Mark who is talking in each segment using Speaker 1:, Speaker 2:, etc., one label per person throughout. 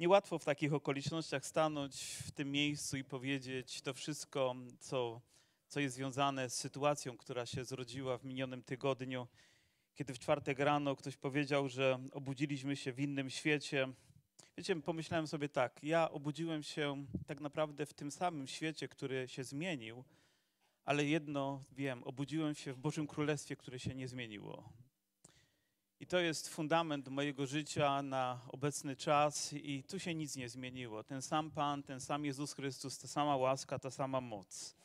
Speaker 1: Niełatwo w takich okolicznościach stanąć w tym miejscu i powiedzieć to wszystko, co, co jest związane z sytuacją, która się zrodziła w minionym tygodniu, kiedy w czwartek rano ktoś powiedział, że obudziliśmy się w innym świecie. Wiecie, pomyślałem sobie tak, ja obudziłem się tak naprawdę w tym samym świecie, który się zmienił, ale jedno wiem, obudziłem się w Bożym Królestwie, które się nie zmieniło. I to jest fundament mojego życia na obecny czas, i tu się nic nie zmieniło. Ten sam Pan, ten sam Jezus Chrystus, ta sama łaska, ta sama moc.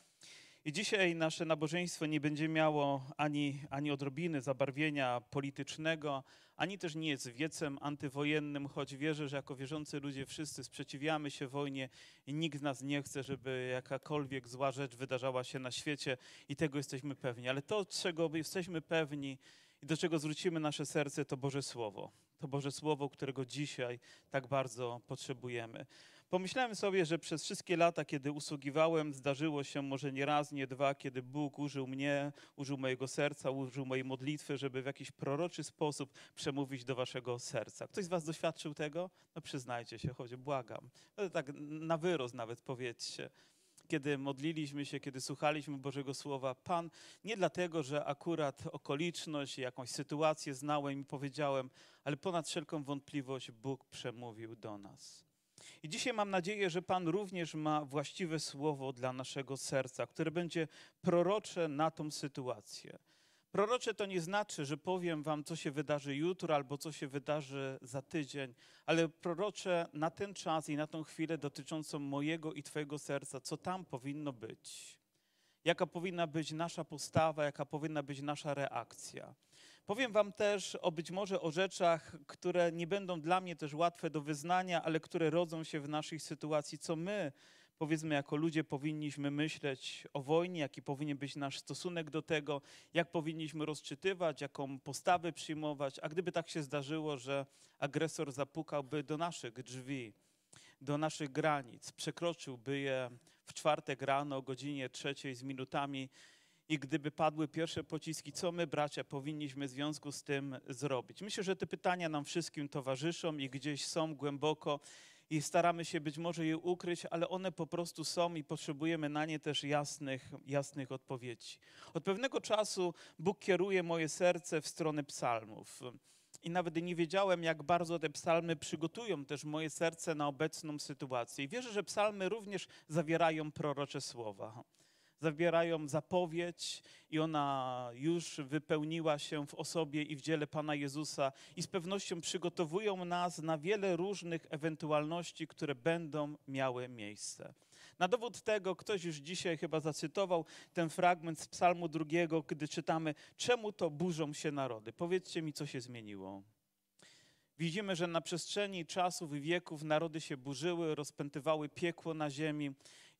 Speaker 1: I dzisiaj nasze nabożeństwo nie będzie miało ani, ani odrobiny zabarwienia politycznego, ani też nie jest wiecem antywojennym, choć wierzę, że jako wierzący ludzie wszyscy sprzeciwiamy się wojnie i nikt z nas nie chce, żeby jakakolwiek zła rzecz wydarzała się na świecie i tego jesteśmy pewni. Ale to, czego jesteśmy pewni, i do czego zwrócimy nasze serce, to Boże Słowo. To Boże Słowo, którego dzisiaj tak bardzo potrzebujemy. Pomyślałem sobie, że przez wszystkie lata, kiedy usługiwałem, zdarzyło się może nie raz, nie dwa, kiedy Bóg użył mnie, użył mojego serca, użył mojej modlitwy, żeby w jakiś proroczy sposób przemówić do waszego serca. Ktoś z was doświadczył tego? No przyznajcie się, choć błagam. No, tak na wyrost nawet powiedzcie kiedy modliliśmy się, kiedy słuchaliśmy Bożego Słowa, Pan, nie dlatego, że akurat okoliczność, jakąś sytuację znałem i powiedziałem, ale ponad wszelką wątpliwość Bóg przemówił do nas. I dzisiaj mam nadzieję, że Pan również ma właściwe słowo dla naszego serca, które będzie prorocze na tą sytuację. Prorocze to nie znaczy, że powiem wam, co się wydarzy jutro albo co się wydarzy za tydzień, ale prorocze na ten czas i na tą chwilę dotyczącą mojego i Twojego serca, co tam powinno być. Jaka powinna być nasza postawa, jaka powinna być nasza reakcja. Powiem Wam też o być może o rzeczach, które nie będą dla mnie też łatwe do wyznania, ale które rodzą się w naszej sytuacji, co my powiedzmy, jako ludzie powinniśmy myśleć o wojnie, jaki powinien być nasz stosunek do tego, jak powinniśmy rozczytywać, jaką postawę przyjmować, a gdyby tak się zdarzyło, że agresor zapukałby do naszych drzwi, do naszych granic, przekroczyłby je w czwartek rano o godzinie trzeciej z minutami i gdyby padły pierwsze pociski, co my, bracia, powinniśmy w związku z tym zrobić? Myślę, że te pytania nam wszystkim towarzyszą i gdzieś są głęboko i staramy się być może je ukryć, ale one po prostu są i potrzebujemy na nie też jasnych, jasnych odpowiedzi. Od pewnego czasu Bóg kieruje moje serce w stronę psalmów. I nawet nie wiedziałem, jak bardzo te psalmy przygotują też moje serce na obecną sytuację. I wierzę, że psalmy również zawierają prorocze słowa zawierają zapowiedź i ona już wypełniła się w osobie i w dziele Pana Jezusa i z pewnością przygotowują nas na wiele różnych ewentualności, które będą miały miejsce. Na dowód tego ktoś już dzisiaj chyba zacytował ten fragment z Psalmu drugiego, gdy czytamy, czemu to burzą się narody. Powiedzcie mi, co się zmieniło. Widzimy, że na przestrzeni czasów i wieków narody się burzyły, rozpętywały piekło na ziemi.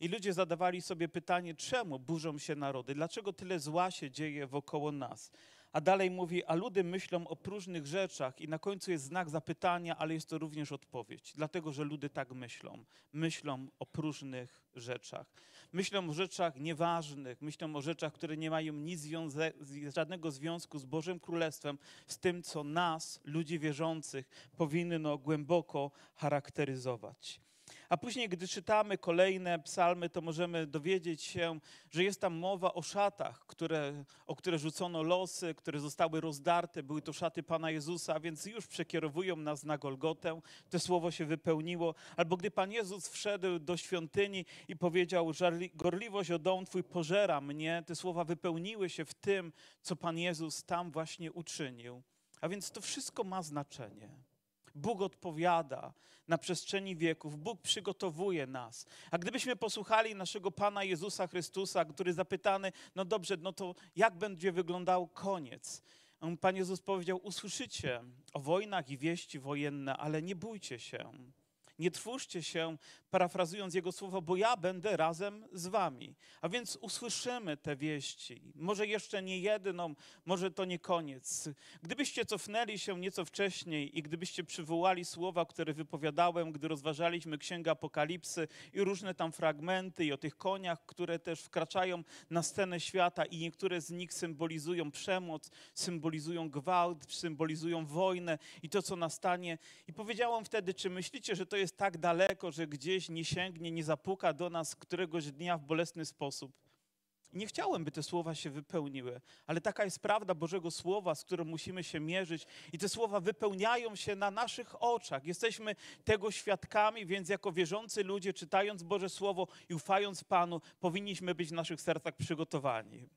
Speaker 1: I ludzie zadawali sobie pytanie, czemu burzą się narody? Dlaczego tyle zła się dzieje wokoło nas? A dalej mówi, a ludy myślą o próżnych rzeczach i na końcu jest znak zapytania, ale jest to również odpowiedź. Dlatego, że ludy tak myślą. Myślą o próżnych rzeczach. Myślą o rzeczach nieważnych, myślą o rzeczach, które nie mają nic związe żadnego związku z Bożym Królestwem, z tym, co nas, ludzi wierzących, powinno głęboko charakteryzować. A później, gdy czytamy kolejne psalmy, to możemy dowiedzieć się, że jest tam mowa o szatach, które, o które rzucono losy, które zostały rozdarte. Były to szaty Pana Jezusa, więc już przekierowują nas na Golgotę. To słowo się wypełniło. Albo gdy Pan Jezus wszedł do świątyni i powiedział, gorliwość o dom Twój pożera mnie, te słowa wypełniły się w tym, co Pan Jezus tam właśnie uczynił. A więc to wszystko ma znaczenie. Bóg odpowiada na przestrzeni wieków. Bóg przygotowuje nas. A gdybyśmy posłuchali naszego Pana Jezusa Chrystusa, który zapytany, no dobrze, no to jak będzie wyglądał koniec? Pan Jezus powiedział: Usłyszycie o wojnach i wieści wojenne, ale nie bójcie się. Nie trwóżcie się, parafrazując Jego słowa, bo ja będę razem z wami. A więc usłyszymy te wieści. Może jeszcze nie jedną, może to nie koniec. Gdybyście cofnęli się nieco wcześniej i gdybyście przywołali słowa, które wypowiadałem, gdy rozważaliśmy Księgę Apokalipsy i różne tam fragmenty i o tych koniach, które też wkraczają na scenę świata i niektóre z nich symbolizują przemoc, symbolizują gwałt, symbolizują wojnę i to, co nastanie. I powiedziałam wtedy, czy myślicie, że to jest jest tak daleko, że gdzieś nie sięgnie, nie zapuka do nas któregoś dnia w bolesny sposób. Nie chciałem, by te słowa się wypełniły, ale taka jest prawda Bożego Słowa, z którą musimy się mierzyć, i te słowa wypełniają się na naszych oczach. Jesteśmy tego świadkami, więc jako wierzący ludzie, czytając Boże Słowo i ufając Panu, powinniśmy być w naszych sercach przygotowani.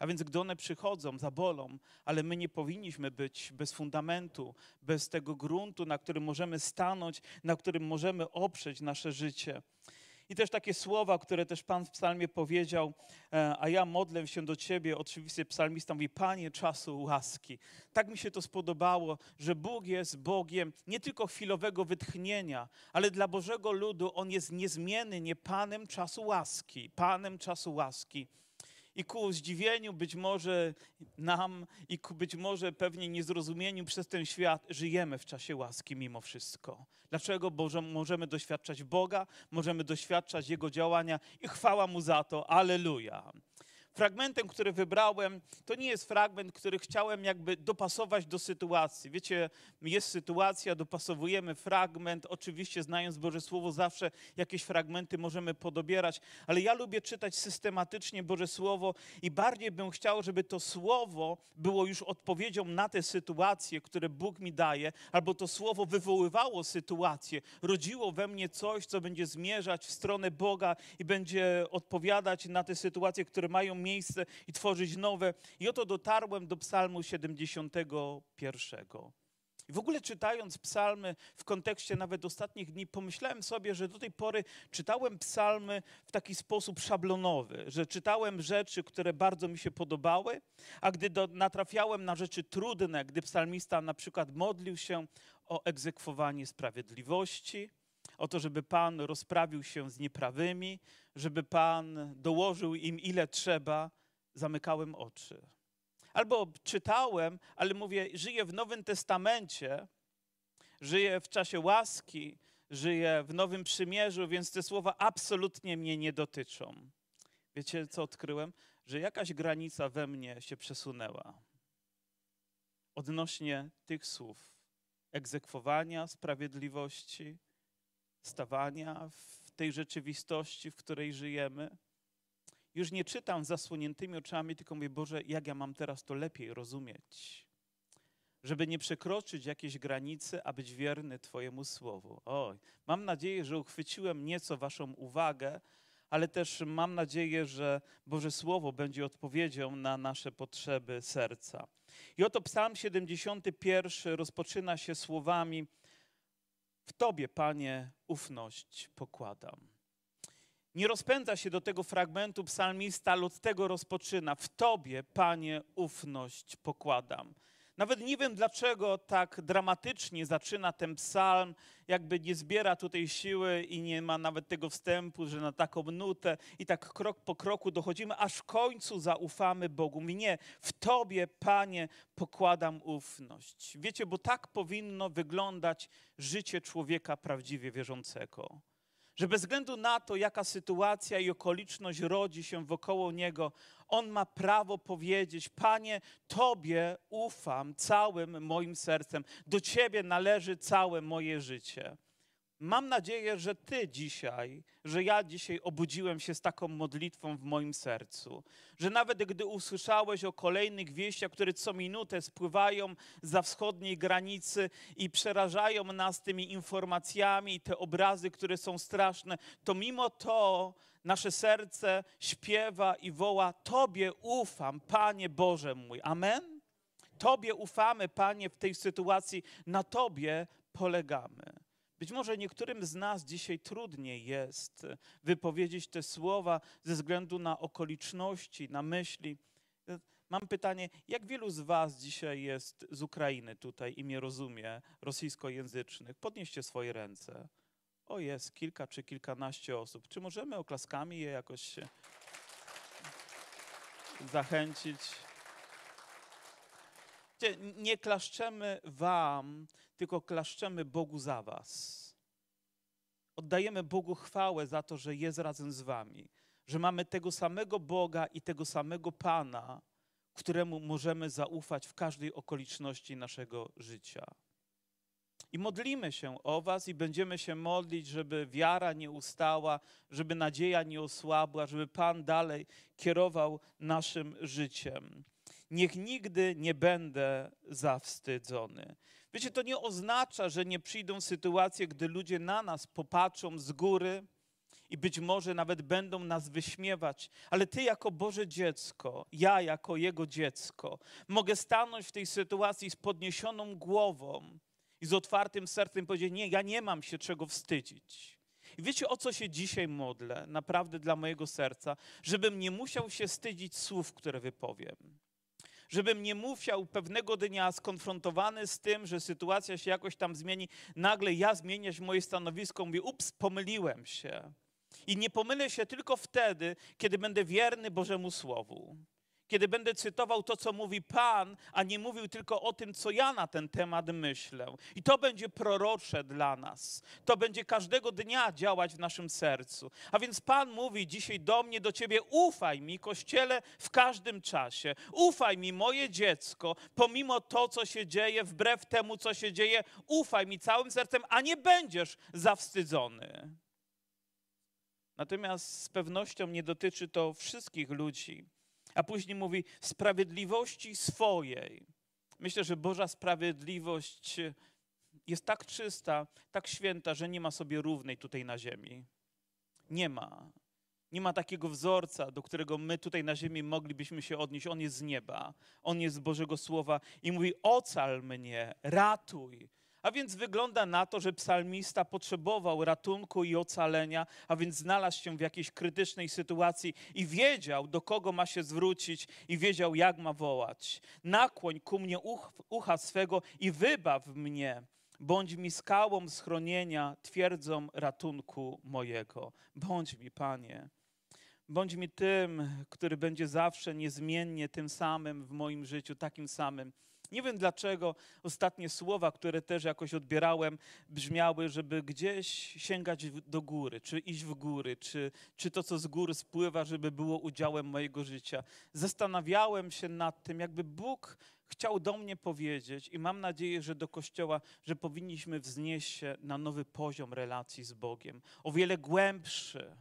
Speaker 1: A więc gdy one przychodzą, zabolą, ale my nie powinniśmy być bez fundamentu, bez tego gruntu, na którym możemy stanąć, na którym możemy oprzeć nasze życie. I też takie słowa, które też Pan w psalmie powiedział, e, a ja modlę się do Ciebie, oczywiście psalmista mówi, Panie czasu łaski. Tak mi się to spodobało, że Bóg jest Bogiem nie tylko chwilowego wytchnienia, ale dla Bożego ludu On jest niezmienny, nie Panem czasu łaski, Panem czasu łaski i ku zdziwieniu być może nam i ku być może pewnie niezrozumieniu przez ten świat żyjemy w czasie łaski mimo wszystko. Dlaczego Boże, możemy doświadczać Boga, możemy doświadczać Jego działania i chwała Mu za to. Aleluja. Fragmentem, który wybrałem, to nie jest fragment, który chciałem jakby dopasować do sytuacji. Wiecie, jest sytuacja, dopasowujemy fragment. Oczywiście, znając Boże Słowo, zawsze jakieś fragmenty możemy podobierać, ale ja lubię czytać systematycznie Boże Słowo i bardziej bym chciał, żeby to Słowo było już odpowiedzią na te sytuacje, które Bóg mi daje, albo to Słowo wywoływało sytuacje, rodziło we mnie coś, co będzie zmierzać w stronę Boga i będzie odpowiadać na te sytuacje, które mają miejsce i tworzyć nowe. I oto dotarłem do Psalmu 71. I w ogóle czytając psalmy w kontekście nawet ostatnich dni, pomyślałem sobie, że do tej pory czytałem psalmy w taki sposób szablonowy, że czytałem rzeczy, które bardzo mi się podobały, a gdy do, natrafiałem na rzeczy trudne, gdy psalmista na przykład modlił się o egzekwowanie sprawiedliwości, o to, żeby Pan rozprawił się z nieprawymi, żeby Pan dołożył im ile trzeba, zamykałem oczy. Albo czytałem, ale mówię, żyję w Nowym Testamencie, żyję w czasie łaski, żyję w Nowym Przymierzu, więc te słowa absolutnie mnie nie dotyczą. Wiecie, co odkryłem? Że jakaś granica we mnie się przesunęła odnośnie tych słów egzekwowania sprawiedliwości, stawania w tej rzeczywistości, w której żyjemy. Już nie czytam zasłoniętymi oczami, tylko mówię, Boże, jak ja mam teraz to lepiej rozumieć? Żeby nie przekroczyć jakiejś granicy, a być wierny Twojemu słowu. Oj, mam nadzieję, że uchwyciłem nieco Waszą uwagę, ale też mam nadzieję, że Boże Słowo będzie odpowiedzią na nasze potrzeby serca. I oto Psalm 71 rozpoczyna się słowami: w Tobie, Panie, ufność pokładam. Nie rozpędza się do tego fragmentu psalmista, ale od tego rozpoczyna. W Tobie, Panie, ufność pokładam. Nawet nie wiem, dlaczego tak dramatycznie zaczyna ten psalm, jakby nie zbiera tutaj siły i nie ma nawet tego wstępu, że na taką nutę i tak krok po kroku dochodzimy, aż w końcu zaufamy Bogu. I nie, w Tobie, Panie, pokładam ufność. Wiecie, bo tak powinno wyglądać życie człowieka prawdziwie wierzącego że bez względu na to, jaka sytuacja i okoliczność rodzi się wokoło niego, on ma prawo powiedzieć: Panie, Tobie ufam całym moim sercem, do Ciebie należy całe moje życie. Mam nadzieję, że Ty dzisiaj, że ja dzisiaj obudziłem się z taką modlitwą w moim sercu, że nawet gdy usłyszałeś o kolejnych wieściach, które co minutę spływają za wschodniej granicy i przerażają nas tymi informacjami te obrazy, które są straszne, to mimo to nasze serce śpiewa i woła: Tobie ufam, Panie Boże mój. Amen? Tobie ufamy, Panie, w tej sytuacji, na Tobie polegamy. Być może niektórym z nas dzisiaj trudniej jest wypowiedzieć te słowa ze względu na okoliczności, na myśli. Mam pytanie, jak wielu z Was dzisiaj jest z Ukrainy tutaj i mnie rozumie, rosyjskojęzycznych? Podnieście swoje ręce. O, jest kilka czy kilkanaście osób. Czy możemy oklaskami je jakoś zachęcić? Nie klaszczemy Wam, tylko klaszczemy Bogu za Was. Oddajemy Bogu chwałę za to, że jest razem z Wami, że mamy tego samego Boga i tego samego Pana, któremu możemy zaufać w każdej okoliczności naszego życia. I modlimy się o Was i będziemy się modlić, żeby wiara nie ustała, żeby nadzieja nie osłabła, żeby Pan dalej kierował naszym życiem. Niech nigdy nie będę zawstydzony. Wiecie, to nie oznacza, że nie przyjdą sytuacje, gdy ludzie na nas popatrzą z góry i być może nawet będą nas wyśmiewać, ale Ty jako Boże dziecko, ja jako Jego dziecko, mogę stanąć w tej sytuacji z podniesioną głową i z otwartym sercem powiedzieć: Nie, ja nie mam się czego wstydzić. I wiecie, o co się dzisiaj modlę, naprawdę dla mojego serca, żebym nie musiał się wstydzić słów, które wypowiem. Żebym nie musiał pewnego dnia skonfrontowany z tym, że sytuacja się jakoś tam zmieni, nagle ja zmieniać moje stanowisko, mówię, ups, pomyliłem się. I nie pomylę się tylko wtedy, kiedy będę wierny Bożemu Słowu kiedy będę cytował to, co mówi Pan, a nie mówił tylko o tym, co ja na ten temat myślę. I to będzie prorocze dla nas. To będzie każdego dnia działać w naszym sercu. A więc Pan mówi dzisiaj do mnie, do ciebie: ufaj mi, kościele, w każdym czasie. Ufaj mi, moje dziecko, pomimo to, co się dzieje, wbrew temu, co się dzieje, ufaj mi całym sercem, a nie będziesz zawstydzony. Natomiast z pewnością nie dotyczy to wszystkich ludzi. A później mówi sprawiedliwości swojej. Myślę, że Boża sprawiedliwość jest tak czysta, tak święta, że nie ma sobie równej tutaj na ziemi. Nie ma. Nie ma takiego wzorca, do którego my tutaj na ziemi moglibyśmy się odnieść. On jest z nieba, on jest z Bożego Słowa i mówi: Ocal mnie, ratuj, a więc wygląda na to, że psalmista potrzebował ratunku i ocalenia, a więc znalazł się w jakiejś krytycznej sytuacji i wiedział, do kogo ma się zwrócić i wiedział, jak ma wołać. Nakłoń ku mnie ucha swego i wybaw mnie. Bądź mi skałą schronienia, twierdzą ratunku mojego. Bądź mi, Panie. Bądź mi tym, który będzie zawsze niezmiennie tym samym w moim życiu, takim samym nie wiem dlaczego ostatnie słowa, które też jakoś odbierałem, brzmiały, żeby gdzieś sięgać do góry, czy iść w góry, czy, czy to, co z góry spływa, żeby było udziałem mojego życia. Zastanawiałem się nad tym, jakby Bóg chciał do mnie powiedzieć i mam nadzieję, że do Kościoła, że powinniśmy wznieść się na nowy poziom relacji z Bogiem, o wiele głębszy.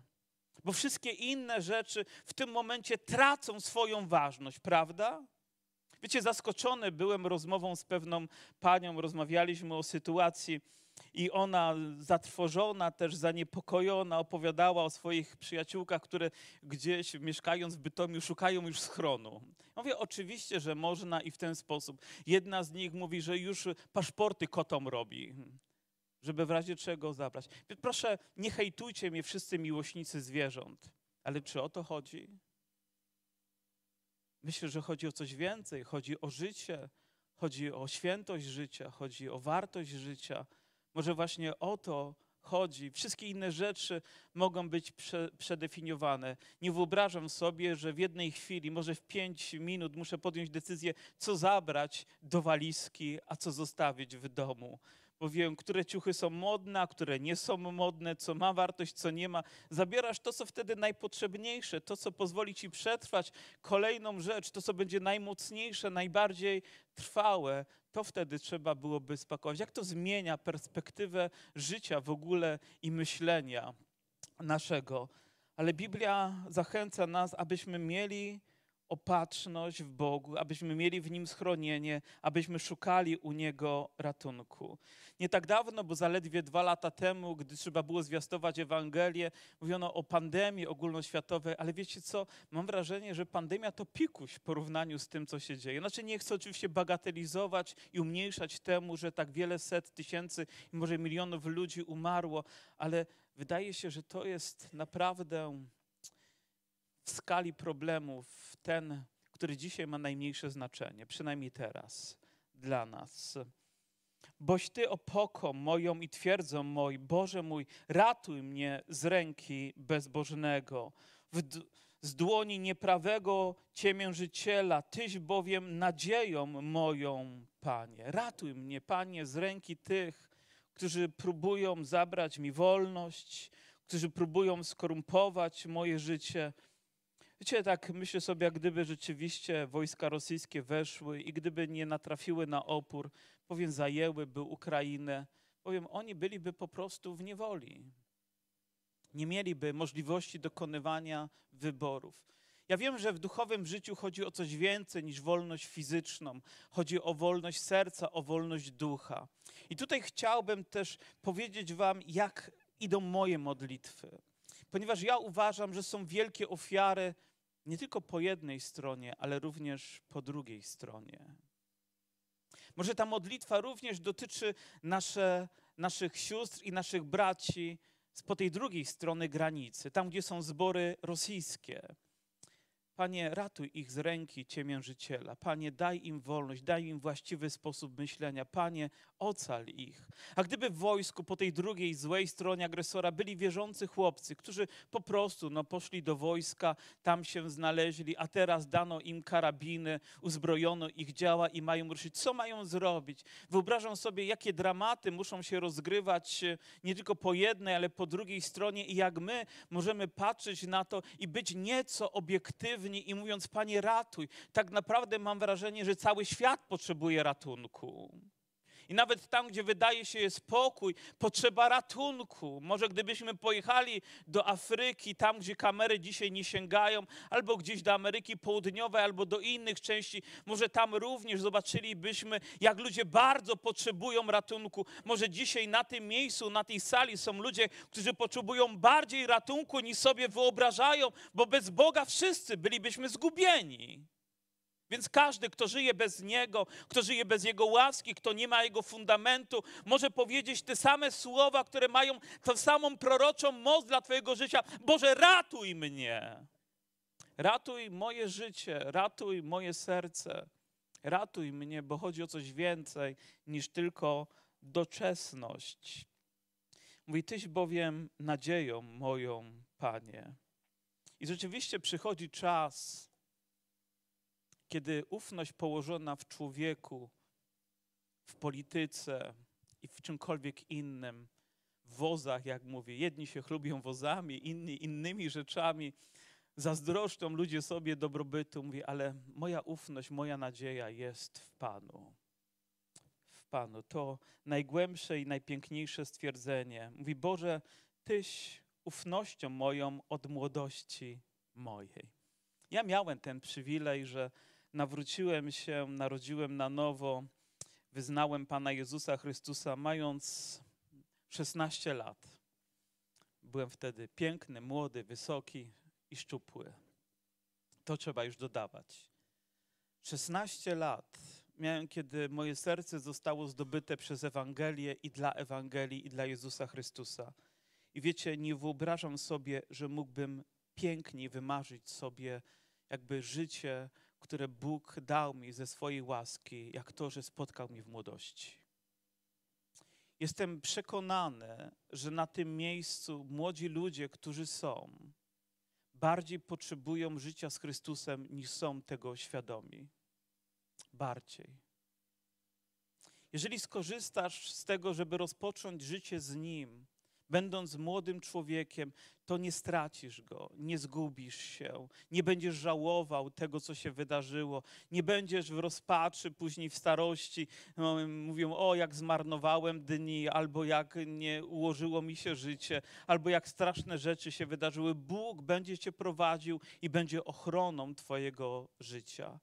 Speaker 1: Bo wszystkie inne rzeczy w tym momencie tracą swoją ważność, prawda? Wiecie, zaskoczony byłem rozmową z pewną panią, rozmawialiśmy o sytuacji i ona zatrwożona, też zaniepokojona opowiadała o swoich przyjaciółkach, które gdzieś mieszkając w Bytomiu szukają już schronu. mówię, oczywiście, że można i w ten sposób. Jedna z nich mówi, że już paszporty kotom robi żeby w razie czego zabrać. Proszę, nie hejtujcie mnie wszyscy miłośnicy zwierząt, ale czy o to chodzi? Myślę, że chodzi o coś więcej. Chodzi o życie, chodzi o świętość życia, chodzi o wartość życia. Może właśnie o to chodzi. Wszystkie inne rzeczy mogą być prze, przedefiniowane. Nie wyobrażam sobie, że w jednej chwili, może w pięć minut, muszę podjąć decyzję, co zabrać do walizki, a co zostawić w domu bo wiem, które ciuchy są modne, a które nie są modne, co ma wartość, co nie ma. Zabierasz to, co wtedy najpotrzebniejsze, to, co pozwoli ci przetrwać kolejną rzecz, to, co będzie najmocniejsze, najbardziej trwałe, to wtedy trzeba byłoby spakować. Jak to zmienia perspektywę życia w ogóle i myślenia naszego? Ale Biblia zachęca nas, abyśmy mieli opatrzność w Bogu, abyśmy mieli w Nim schronienie, abyśmy szukali u Niego ratunku. Nie tak dawno, bo zaledwie dwa lata temu, gdy trzeba było zwiastować Ewangelię, mówiono o pandemii ogólnoświatowej, ale wiecie co? Mam wrażenie, że pandemia to pikuś w porównaniu z tym, co się dzieje. Znaczy nie chcę oczywiście bagatelizować i umniejszać temu, że tak wiele set tysięcy może milionów ludzi umarło, ale wydaje się, że to jest naprawdę skali problemów ten, który dzisiaj ma najmniejsze znaczenie, przynajmniej teraz dla nas. Boś Ty opoką moją i twierdzą moj, Boże mój, ratuj mnie z ręki bezbożnego, z dłoni nieprawego ciemiężyciela, Tyś bowiem nadzieją moją, Panie. Ratuj mnie, Panie, z ręki tych, którzy próbują zabrać mi wolność, którzy próbują skorumpować moje życie, Wiecie, tak myślę sobie, jak gdyby rzeczywiście wojska rosyjskie weszły i gdyby nie natrafiły na opór, powiem, zajęłyby Ukrainę, powiem, oni byliby po prostu w niewoli. Nie mieliby możliwości dokonywania wyborów. Ja wiem, że w duchowym życiu chodzi o coś więcej niż wolność fizyczną. Chodzi o wolność serca, o wolność ducha. I tutaj chciałbym też powiedzieć Wam, jak idą moje modlitwy. Ponieważ ja uważam, że są wielkie ofiary nie tylko po jednej stronie, ale również po drugiej stronie. Może ta modlitwa również dotyczy nasze, naszych sióstr i naszych braci po tej drugiej strony granicy, tam gdzie są zbory rosyjskie. Panie, ratuj ich z ręki ciemiężyciela. Panie, daj im wolność, daj im właściwy sposób myślenia. Panie, ocal ich. A gdyby w wojsku po tej drugiej złej stronie agresora byli wierzący chłopcy, którzy po prostu no, poszli do wojska, tam się znaleźli, a teraz dano im karabiny, uzbrojono ich działa i mają ruszyć. Co mają zrobić? Wyobrażam sobie, jakie dramaty muszą się rozgrywać e, nie tylko po jednej, ale po drugiej stronie i jak my możemy patrzeć na to i być nieco obiektywni i mówiąc, Panie, ratuj. Tak naprawdę mam wrażenie, że cały świat potrzebuje ratunku. I nawet tam, gdzie wydaje się jest spokój, potrzeba ratunku. Może gdybyśmy pojechali do Afryki, tam, gdzie kamery dzisiaj nie sięgają, albo gdzieś do Ameryki Południowej, albo do innych części, może tam również zobaczylibyśmy, jak ludzie bardzo potrzebują ratunku. Może dzisiaj na tym miejscu, na tej sali są ludzie, którzy potrzebują bardziej ratunku niż sobie wyobrażają, bo bez Boga wszyscy bylibyśmy zgubieni. Więc każdy, kto żyje bez Niego, kto żyje bez Jego łaski, kto nie ma Jego fundamentu, może powiedzieć te same słowa, które mają tą samą proroczą moc dla Twojego życia. Boże, ratuj mnie. Ratuj moje życie, ratuj moje serce. Ratuj mnie, bo chodzi o coś więcej niż tylko doczesność. Mówi, Tyś bowiem nadzieją moją, Panie. I rzeczywiście przychodzi czas, kiedy ufność położona w człowieku, w polityce i w czymkolwiek innym, w wozach, jak mówię, jedni się chlubią wozami, inni innymi rzeczami, zazdroszczą ludzie sobie dobrobytu, mówi, ale moja ufność, moja nadzieja jest w Panu. W Panu. To najgłębsze i najpiękniejsze stwierdzenie. Mówi, Boże, Tyś ufnością moją od młodości mojej. Ja miałem ten przywilej, że nawróciłem się, narodziłem na nowo, wyznałem Pana Jezusa Chrystusa, mając 16 lat. Byłem wtedy piękny, młody, wysoki i szczupły. To trzeba już dodawać. 16 lat miałem, kiedy moje serce zostało zdobyte przez Ewangelię i dla Ewangelii i dla Jezusa Chrystusa. I wiecie, nie wyobrażam sobie, że mógłbym piękniej wymarzyć sobie jakby życie które Bóg dał mi ze swojej łaski, jak to, że spotkał mnie w młodości. Jestem przekonany, że na tym miejscu młodzi ludzie, którzy są, bardziej potrzebują życia z Chrystusem, niż są tego świadomi. Bardziej. Jeżeli skorzystasz z tego, żeby rozpocząć życie z Nim, będąc młodym człowiekiem, to nie stracisz go, nie zgubisz się, nie będziesz żałował tego, co się wydarzyło, nie będziesz w rozpaczy później w starości. No, mówią, o, jak zmarnowałem dni, albo jak nie ułożyło mi się życie, albo jak straszne rzeczy się wydarzyły. Bóg będzie cię prowadził i będzie ochroną Twojego życia.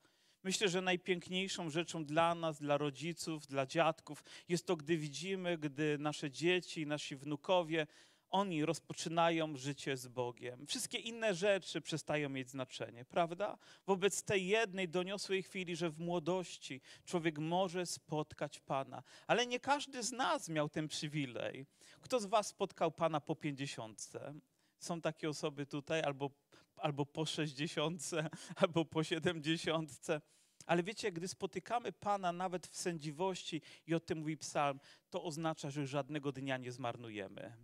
Speaker 1: Myślę, że najpiękniejszą rzeczą dla nas, dla rodziców, dla dziadków jest to, gdy widzimy, gdy nasze dzieci, nasi wnukowie, oni rozpoczynają życie z Bogiem. Wszystkie inne rzeczy przestają mieć znaczenie, prawda? Wobec tej jednej doniosłej chwili, że w młodości człowiek może spotkać Pana. Ale nie każdy z nas miał ten przywilej. Kto z Was spotkał Pana po pięćdziesiątce? Są takie osoby tutaj, albo, albo po sześćdziesiątce, albo po siedemdziesiątce. Ale wiecie, gdy spotykamy Pana nawet w sędziwości, i o tym mówi psalm, to oznacza, że żadnego dnia nie zmarnujemy.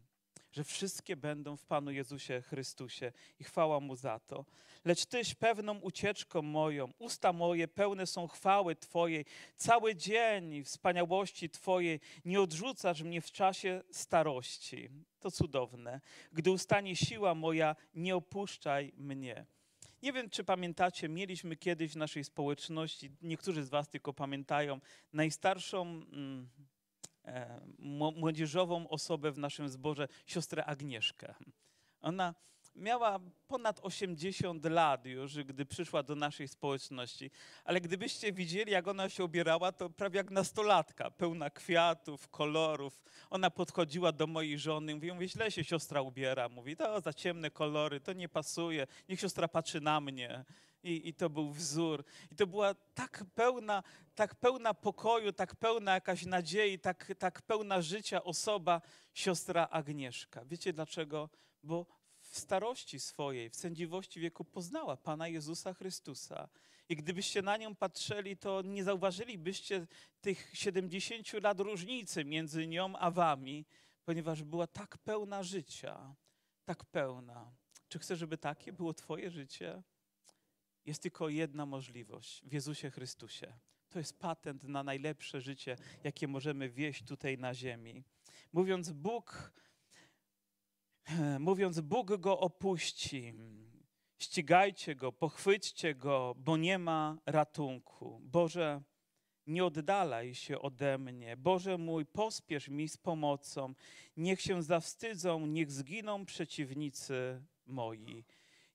Speaker 1: Że wszystkie będą w Panu Jezusie Chrystusie i chwała Mu za to. Lecz Tyś pewną ucieczką moją, usta moje pełne są chwały Twojej, cały dzień wspaniałości Twojej, nie odrzucasz mnie w czasie starości. To cudowne. Gdy ustanie siła moja, nie opuszczaj mnie. Nie wiem, czy pamiętacie, mieliśmy kiedyś w naszej społeczności, niektórzy z Was tylko pamiętają, najstarszą mm, e, młodzieżową osobę w naszym zborze, siostrę Agnieszkę. Ona miała ponad 80 lat już, gdy przyszła do naszej społeczności. Ale gdybyście widzieli, jak ona się ubierała, to prawie jak nastolatka, pełna kwiatów, kolorów. Ona podchodziła do mojej żony mówi, mówi źle się siostra ubiera. Mówi, to za ciemne kolory, to nie pasuje. Niech siostra patrzy na mnie. I, I, to był wzór. I to była tak pełna, tak pełna pokoju, tak pełna jakaś nadziei, tak, tak pełna życia osoba, siostra Agnieszka. Wiecie dlaczego? Bo w starości swojej, w sędziwości wieku poznała Pana Jezusa Chrystusa. I gdybyście na nią patrzyli, to nie zauważylibyście tych 70 lat różnicy między nią a wami, ponieważ była tak pełna życia, tak pełna. Czy chcesz, żeby takie było Twoje życie? Jest tylko jedna możliwość w Jezusie Chrystusie. To jest patent na najlepsze życie, jakie możemy wieść tutaj na ziemi. Mówiąc Bóg, mówiąc: Bóg go opuści. Ścigajcie go, pochwyćcie go, bo nie ma ratunku. Boże, nie oddalaj się ode mnie. Boże mój, pospiesz mi z pomocą. Niech się zawstydzą, niech zginą przeciwnicy moi.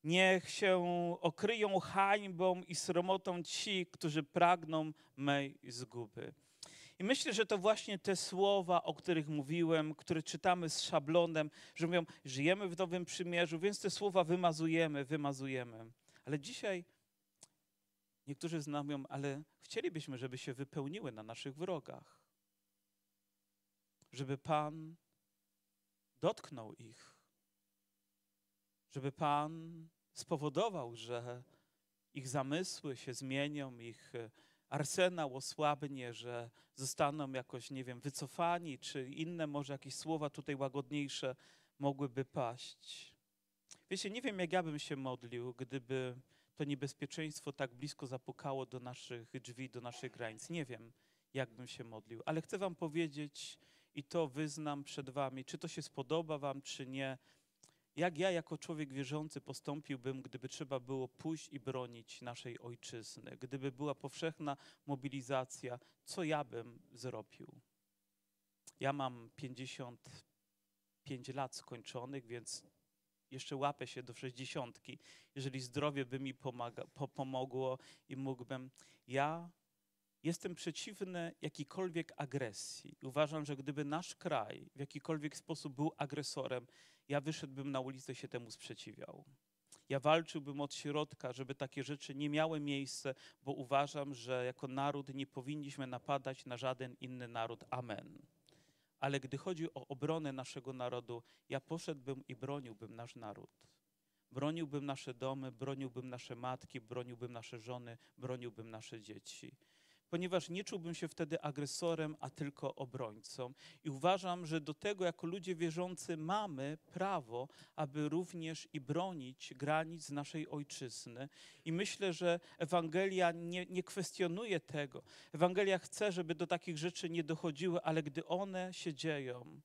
Speaker 1: Niech się okryją hańbą i sromotą ci, którzy pragną mej zguby. I myślę, że to właśnie te słowa, o których mówiłem, które czytamy z szablonem, że mówią, żyjemy w Nowym Przymierzu, więc te słowa wymazujemy, wymazujemy. Ale dzisiaj niektórzy z nami mówią, ale chcielibyśmy, żeby się wypełniły na naszych wrogach. Żeby Pan dotknął ich. Żeby Pan spowodował, że ich zamysły się zmienią, ich arsenał osłabnie, że zostaną jakoś, nie wiem, wycofani, czy inne może jakieś słowa tutaj łagodniejsze mogłyby paść. Wiecie, nie wiem, jak ja bym się modlił, gdyby to niebezpieczeństwo tak blisko zapukało do naszych drzwi, do naszych granic. Nie wiem, jak bym się modlił, ale chcę Wam powiedzieć i to wyznam przed Wami, czy to się spodoba Wam, czy nie, jak ja jako człowiek wierzący postąpiłbym, gdyby trzeba było pójść i bronić naszej ojczyzny, gdyby była powszechna mobilizacja, co ja bym zrobił? Ja mam 55 lat skończonych, więc jeszcze łapę się do 60. Jeżeli zdrowie by mi pomaga, po, pomogło i mógłbym. Ja jestem przeciwny jakiejkolwiek agresji. Uważam, że gdyby nasz kraj w jakikolwiek sposób był agresorem, ja wyszedłbym na ulicę się temu sprzeciwiał. Ja walczyłbym od środka, żeby takie rzeczy nie miały miejsca, bo uważam, że jako naród nie powinniśmy napadać na żaden inny naród. Amen. Ale gdy chodzi o obronę naszego narodu, ja poszedłbym i broniłbym nasz naród. Broniłbym nasze domy, broniłbym nasze matki, broniłbym nasze żony, broniłbym nasze dzieci ponieważ nie czułbym się wtedy agresorem, a tylko obrońcą. I uważam, że do tego jako ludzie wierzący mamy prawo, aby również i bronić granic naszej ojczyzny. I myślę, że Ewangelia nie, nie kwestionuje tego. Ewangelia chce, żeby do takich rzeczy nie dochodziły, ale gdy one się dzieją,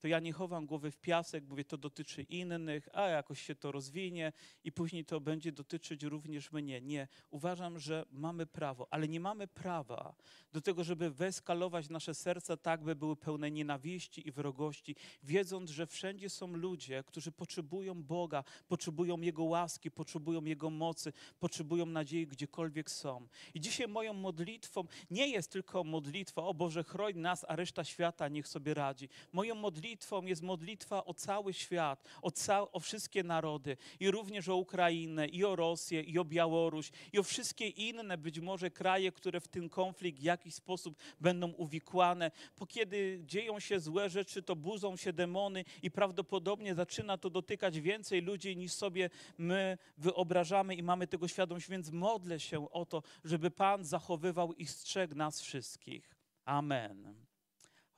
Speaker 1: to ja nie chowam głowy w piasek, mówię, to dotyczy innych, a jakoś się to rozwinie i później to będzie dotyczyć również mnie. Nie, uważam, że mamy prawo, ale nie mamy prawa do tego, żeby wyeskalować nasze serca tak, by były pełne nienawiści i wrogości, wiedząc, że wszędzie są ludzie, którzy potrzebują Boga, potrzebują Jego łaski, potrzebują Jego mocy, potrzebują nadziei gdziekolwiek są. I dzisiaj moją modlitwą nie jest tylko modlitwa, o Boże, chroń nas, a reszta świata niech sobie radzi. Moją modlitwą modlitwą jest modlitwa o cały świat, o, ca o wszystkie narody i również o Ukrainę, i o Rosję, i o Białoruś, i o wszystkie inne być może kraje, które w ten konflikt w jakiś sposób będą uwikłane. Po kiedy dzieją się złe rzeczy, to budzą się demony i prawdopodobnie zaczyna to dotykać więcej ludzi niż sobie my wyobrażamy i mamy tego świadomość, więc modlę się o to, żeby Pan zachowywał i strzegł nas wszystkich. Amen.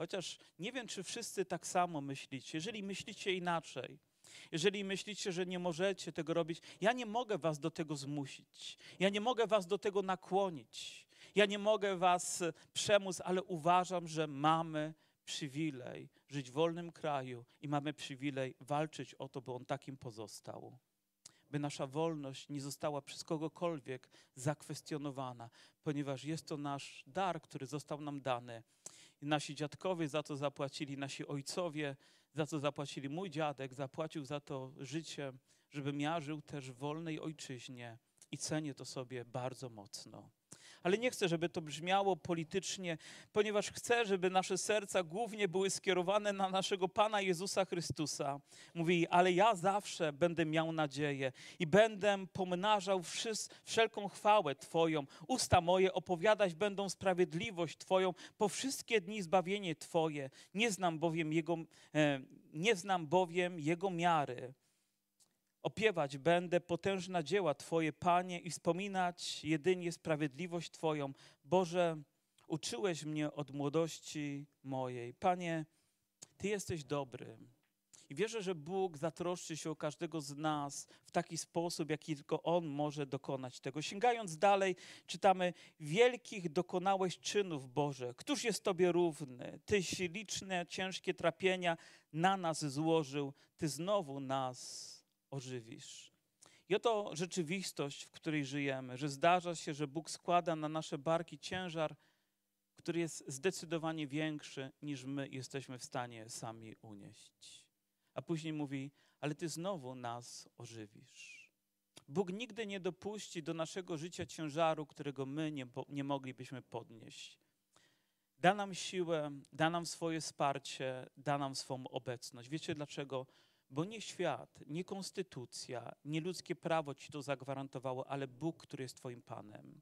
Speaker 1: Chociaż nie wiem, czy wszyscy tak samo myślicie. Jeżeli myślicie inaczej, jeżeli myślicie, że nie możecie tego robić, ja nie mogę was do tego zmusić. Ja nie mogę was do tego nakłonić. Ja nie mogę was przemóc, ale uważam, że mamy przywilej żyć w wolnym kraju i mamy przywilej walczyć o to, by on takim pozostał. by nasza wolność nie została przez kogokolwiek zakwestionowana, ponieważ jest to nasz dar, który został nam dany. Nasi dziadkowie za to zapłacili, nasi ojcowie za to zapłacili. Mój dziadek zapłacił za to życie, żebym ja żył też w wolnej ojczyźnie i cenię to sobie bardzo mocno ale nie chcę, żeby to brzmiało politycznie, ponieważ chcę, żeby nasze serca głównie były skierowane na naszego Pana Jezusa Chrystusa. Mówi, ale ja zawsze będę miał nadzieję i będę pomnażał wszelką chwałę Twoją. Usta moje opowiadać będą sprawiedliwość Twoją, po wszystkie dni zbawienie Twoje. Nie znam bowiem Jego, e, nie znam bowiem Jego miary. Opiewać będę potężne dzieła Twoje, Panie, i wspominać jedynie sprawiedliwość Twoją. Boże, uczyłeś mnie od młodości mojej. Panie, Ty jesteś dobry. I wierzę, że Bóg zatroszczy się o każdego z nas w taki sposób, jaki tylko On może dokonać tego. Sięgając dalej, czytamy: Wielkich dokonałeś czynów, Boże. Któż jest Tobie równy? Tyś liczne, ciężkie trapienia na nas złożył, Ty znowu nas ożywisz. I oto rzeczywistość, w której żyjemy, że zdarza się, że Bóg składa na nasze barki ciężar, który jest zdecydowanie większy niż my jesteśmy w stanie sami unieść. A później mówi: Ale Ty znowu nas ożywisz. Bóg nigdy nie dopuści do naszego życia ciężaru, którego my nie, nie moglibyśmy podnieść. Da nam siłę, da nam swoje wsparcie, da nam swą obecność. Wiecie dlaczego? Bo nie świat, nie konstytucja, nie ludzkie prawo ci to zagwarantowało, ale Bóg, który jest Twoim Panem.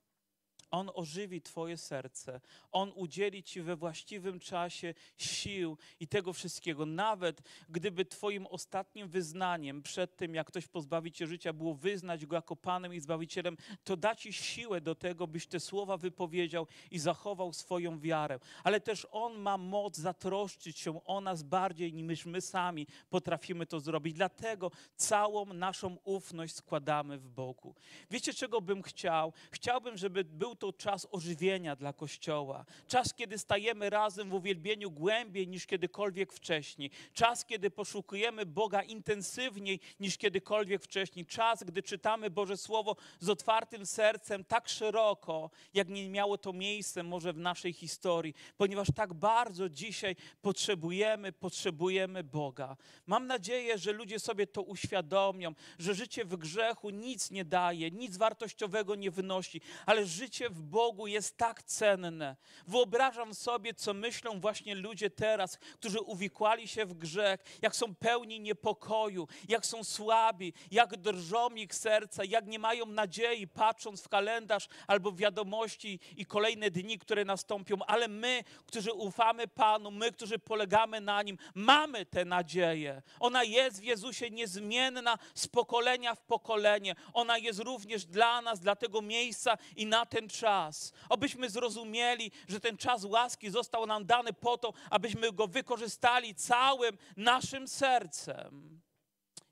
Speaker 1: On ożywi Twoje serce, On udzieli Ci we właściwym czasie sił i tego wszystkiego. Nawet gdyby Twoim ostatnim wyznaniem przed tym, jak ktoś pozbawi Cię życia, było wyznać Go jako Panem i Zbawicielem, to da Ci siłę do tego, byś te słowa wypowiedział i zachował swoją wiarę. Ale też On ma moc zatroszczyć się o nas bardziej niż my sami potrafimy to zrobić. Dlatego całą naszą ufność składamy w Bogu. Wiecie, czego bym chciał? Chciałbym, żeby był to czas ożywienia dla Kościoła. Czas, kiedy stajemy razem w uwielbieniu głębiej niż kiedykolwiek wcześniej. Czas, kiedy poszukujemy Boga intensywniej niż kiedykolwiek wcześniej. Czas, gdy czytamy Boże Słowo z otwartym sercem tak szeroko, jak nie miało to miejsce może w naszej historii, ponieważ tak bardzo dzisiaj potrzebujemy, potrzebujemy Boga. Mam nadzieję, że ludzie sobie to uświadomią, że życie w grzechu nic nie daje, nic wartościowego nie wynosi, ale życie w Bogu jest tak cenne. Wyobrażam sobie, co myślą właśnie ludzie teraz, którzy uwikłali się w grzech, jak są pełni niepokoju, jak są słabi, jak drżą ich serca, jak nie mają nadziei, patrząc w kalendarz albo wiadomości i kolejne dni, które nastąpią. Ale my, którzy ufamy Panu, my, którzy polegamy na Nim, mamy tę nadzieję. Ona jest w Jezusie niezmienna z pokolenia w pokolenie. Ona jest również dla nas, dla tego miejsca i na ten czas. Obyśmy zrozumieli, że ten czas łaski został nam dany po to, abyśmy go wykorzystali całym naszym sercem.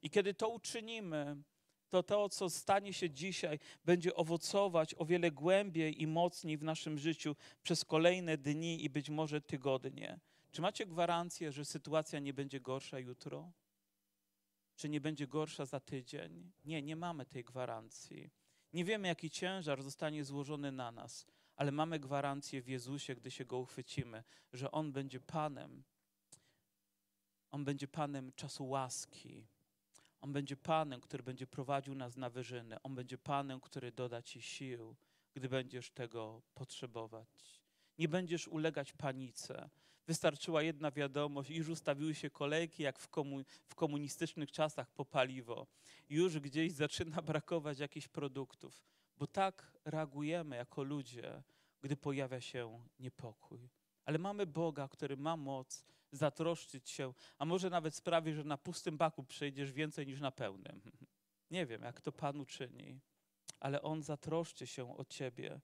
Speaker 1: I kiedy to uczynimy, to to, co stanie się dzisiaj, będzie owocować o wiele głębiej i mocniej w naszym życiu przez kolejne dni i być może tygodnie. Czy macie gwarancję, że sytuacja nie będzie gorsza jutro? Czy nie będzie gorsza za tydzień? Nie, nie mamy tej gwarancji. Nie wiemy, jaki ciężar zostanie złożony na nas, ale mamy gwarancję w Jezusie, gdy się go uchwycimy, że On będzie Panem. On będzie Panem czasu łaski. On będzie Panem, który będzie prowadził nas na wyżyny. On będzie Panem, który doda Ci sił, gdy będziesz tego potrzebować. Nie będziesz ulegać panice. Wystarczyła jedna wiadomość, już ustawiły się kolejki jak w, komu w komunistycznych czasach po paliwo. Już gdzieś zaczyna brakować jakichś produktów, bo tak reagujemy jako ludzie, gdy pojawia się niepokój. Ale mamy Boga, który ma moc zatroszczyć się, a może nawet sprawi, że na pustym baku przejdziesz więcej niż na pełnym. Nie wiem, jak to Pan uczyni, ale On zatroszczy się o ciebie.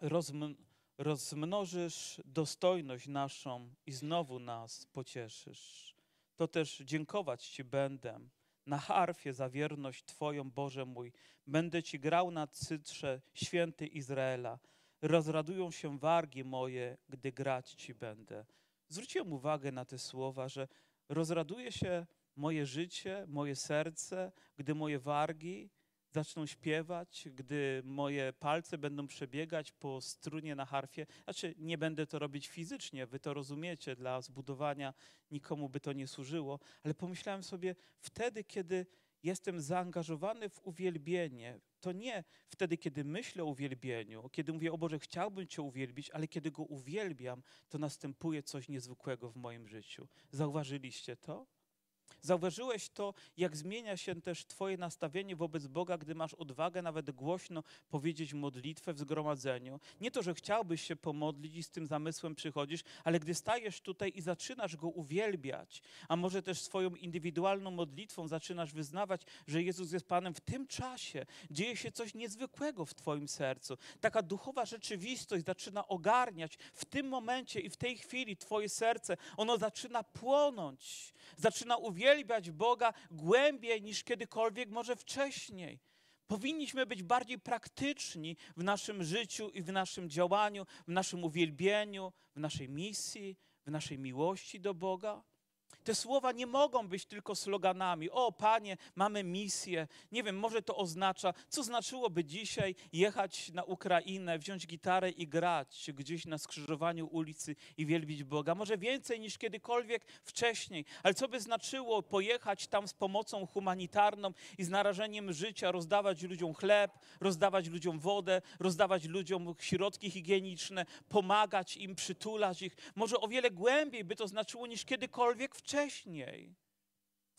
Speaker 1: Rozm rozmnożysz dostojność naszą i znowu nas pocieszysz. To też dziękować Ci będę na harfie za wierność Twoją, Boże mój. Będę Ci grał na cytrze, święty Izraela. Rozradują się wargi moje, gdy grać Ci będę. Zwróciłem uwagę na te słowa, że rozraduje się moje życie, moje serce, gdy moje wargi zaczną śpiewać, gdy moje palce będą przebiegać po strunie na harfie. Znaczy, nie będę to robić fizycznie, wy to rozumiecie, dla zbudowania nikomu by to nie służyło, ale pomyślałem sobie, wtedy, kiedy jestem zaangażowany w uwielbienie, to nie wtedy, kiedy myślę o uwielbieniu, kiedy mówię, o Boże, chciałbym Cię uwielbić, ale kiedy Go uwielbiam, to następuje coś niezwykłego w moim życiu. Zauważyliście to? Zauważyłeś to, jak zmienia się też Twoje nastawienie wobec Boga, gdy masz odwagę nawet głośno powiedzieć modlitwę w zgromadzeniu. Nie to, że chciałbyś się pomodlić i z tym zamysłem przychodzisz, ale gdy stajesz tutaj i zaczynasz Go uwielbiać, a może też swoją indywidualną modlitwą zaczynasz wyznawać, że Jezus jest Panem, w tym czasie dzieje się coś niezwykłego w Twoim sercu. Taka duchowa rzeczywistość zaczyna ogarniać w tym momencie i w tej chwili Twoje serce, ono zaczyna płonąć, zaczyna uwielbiać uwielbiać Boga głębiej niż kiedykolwiek może wcześniej. Powinniśmy być bardziej praktyczni w naszym życiu i w naszym działaniu, w naszym uwielbieniu, w naszej misji, w naszej miłości do Boga. Te słowa nie mogą być tylko sloganami. O, panie, mamy misję. Nie wiem, może to oznacza, co znaczyłoby dzisiaj jechać na Ukrainę, wziąć gitarę i grać gdzieś na skrzyżowaniu ulicy i wielbić Boga. Może więcej niż kiedykolwiek wcześniej. Ale co by znaczyło pojechać tam z pomocą humanitarną i z narażeniem życia, rozdawać ludziom chleb, rozdawać ludziom wodę, rozdawać ludziom środki higieniczne, pomagać im, przytulać ich. Może o wiele głębiej by to znaczyło niż kiedykolwiek wcześniej.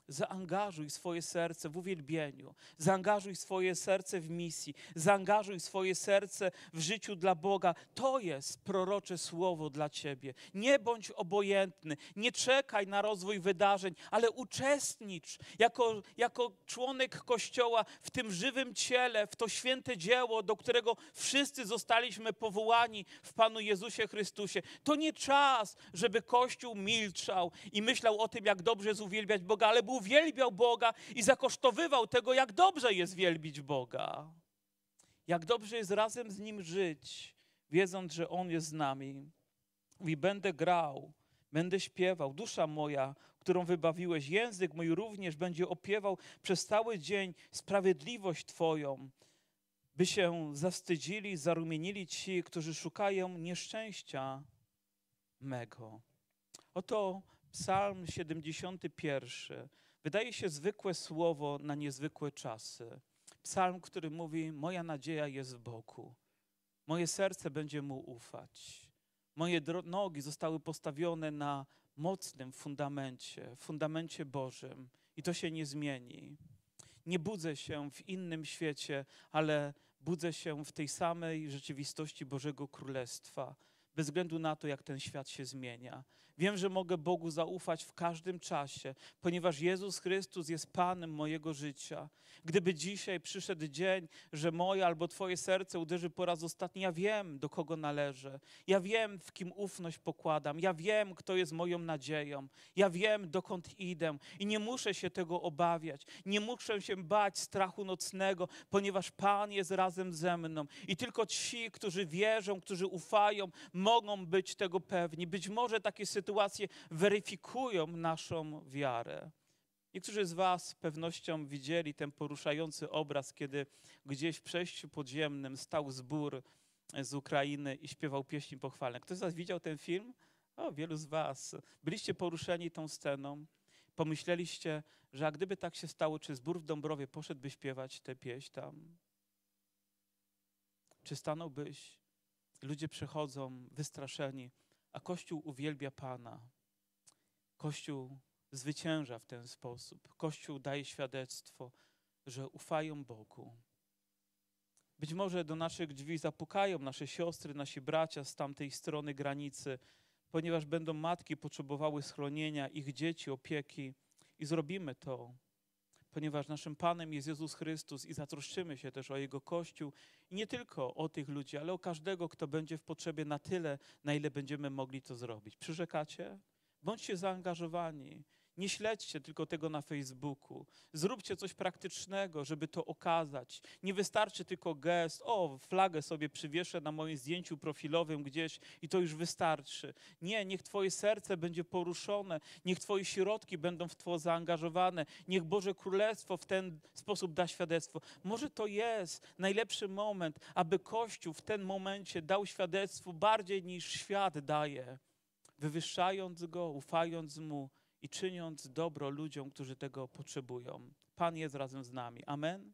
Speaker 1: Zaangażuj swoje serce w uwielbieniu, zaangażuj swoje serce w misji, zaangażuj swoje serce w życiu dla Boga. To jest prorocze słowo dla ciebie. Nie bądź obojętny, nie czekaj na rozwój wydarzeń, ale uczestnicz jako, jako członek Kościoła w tym żywym ciele, w to święte dzieło, do którego wszyscy zostaliśmy powołani w Panu Jezusie Chrystusie. To nie czas, żeby Kościół milczał i myślał o tym, jak dobrze jest uwielbiać Boga, ale był uwielbiał Boga i zakosztowywał tego, jak dobrze jest wielbić Boga. Jak dobrze jest razem z Nim żyć, wiedząc, że On jest z nami. I będę grał, będę śpiewał, dusza moja, którą wybawiłeś, język mój również będzie opiewał przez cały dzień sprawiedliwość Twoją, by się zawstydzili, zarumienili ci, którzy szukają nieszczęścia mego. Oto Psalm 71 Wydaje się zwykłe słowo na niezwykłe czasy. Psalm, który mówi: Moja nadzieja jest w Bogu. Moje serce będzie mu ufać. Moje nogi zostały postawione na mocnym fundamencie, fundamencie Bożym i to się nie zmieni. Nie budzę się w innym świecie, ale budzę się w tej samej rzeczywistości Bożego Królestwa, bez względu na to, jak ten świat się zmienia. Wiem, że mogę Bogu zaufać w każdym czasie, ponieważ Jezus Chrystus jest Panem mojego życia. Gdyby dzisiaj przyszedł dzień, że moje albo Twoje serce uderzy po raz ostatni, ja wiem, do kogo należę. Ja wiem, w kim ufność pokładam. Ja wiem, kto jest moją nadzieją. Ja wiem, dokąd idę i nie muszę się tego obawiać. Nie muszę się bać strachu nocnego, ponieważ Pan jest razem ze mną. I tylko ci, którzy wierzą, którzy ufają, mogą być tego pewni. Być może takie sytuacje sytuacje weryfikują naszą wiarę. Niektórzy z Was z pewnością widzieli ten poruszający obraz, kiedy gdzieś w przejściu podziemnym stał zbór z Ukrainy i śpiewał pieśni pochwalne. Ktoś z Was widział ten film? O, wielu z Was. Byliście poruszeni tą sceną. Pomyśleliście, że a gdyby tak się stało, czy zbór w Dąbrowie poszedłby śpiewać tę pieśń tam? Czy stanąłbyś? Ludzie przechodzą wystraszeni a Kościół uwielbia Pana. Kościół zwycięża w ten sposób. Kościół daje świadectwo, że ufają Bogu. Być może do naszych drzwi zapukają nasze siostry, nasi bracia z tamtej strony granicy, ponieważ będą matki potrzebowały schronienia, ich dzieci, opieki i zrobimy to ponieważ naszym Panem jest Jezus Chrystus i zatroszczymy się też o Jego Kościół i nie tylko o tych ludzi, ale o każdego, kto będzie w potrzebie na tyle, na ile będziemy mogli to zrobić. Przyrzekacie? Bądźcie zaangażowani. Nie śledźcie tylko tego na Facebooku. Zróbcie coś praktycznego, żeby to okazać. Nie wystarczy tylko gest, o, flagę sobie przywieszę na moim zdjęciu profilowym gdzieś i to już wystarczy. Nie, niech Twoje serce będzie poruszone, niech Twoje środki będą w to zaangażowane, niech Boże Królestwo w ten sposób da świadectwo. Może to jest najlepszy moment, aby Kościół w tym momencie dał świadectwo bardziej niż świat daje, wywyższając Go, ufając Mu i czyniąc dobro ludziom, którzy tego potrzebują. Pan jest razem z nami. Amen.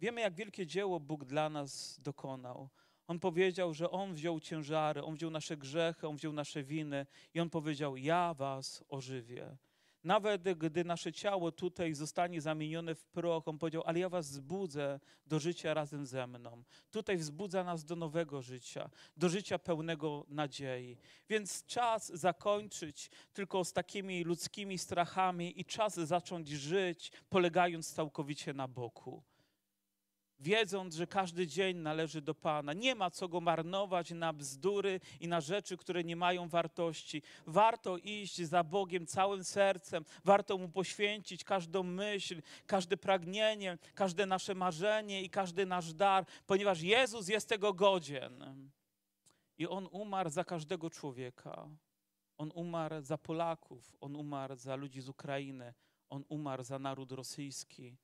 Speaker 1: Wiemy, jak wielkie dzieło Bóg dla nas dokonał. On powiedział, że On wziął ciężary, On wziął nasze grzechy, On wziął nasze winy i On powiedział: Ja was ożywię. Nawet gdy nasze ciało tutaj zostanie zamienione w proch, On powiedział: Ale ja was zbudzę do życia razem ze mną. Tutaj wzbudza nas do nowego życia, do życia pełnego nadziei. Więc czas zakończyć tylko z takimi ludzkimi strachami i czas zacząć żyć, polegając całkowicie na Bogu wiedząc, że każdy dzień należy do Pana. Nie ma co go marnować na bzdury i na rzeczy, które nie mają wartości. Warto iść za Bogiem całym sercem, warto mu poświęcić każdą myśl, każde pragnienie, każde nasze marzenie i każdy nasz dar, ponieważ Jezus jest tego godzien. I on umarł za każdego człowieka. On umarł za Polaków, on umarł za ludzi z Ukrainy, on umarł za naród rosyjski.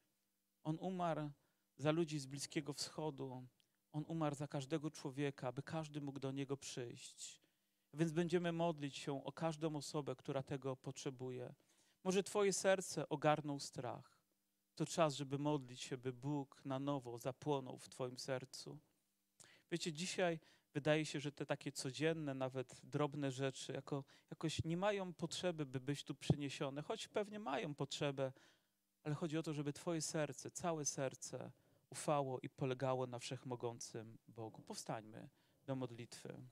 Speaker 1: On umarł za ludzi z Bliskiego Wschodu. On umarł za każdego człowieka, aby każdy mógł do Niego przyjść. Więc będziemy modlić się o każdą osobę, która tego potrzebuje. Może Twoje serce ogarnął strach. To czas, żeby modlić się, by Bóg na nowo zapłonął w Twoim sercu. Wiecie, dzisiaj wydaje się, że te takie codzienne, nawet drobne rzeczy jako, jakoś nie mają potrzeby, by być tu przyniesione, choć pewnie mają potrzebę, ale chodzi o to, żeby Twoje serce, całe serce ufało i polegało na wszechmogącym Bogu. Powstańmy do modlitwy.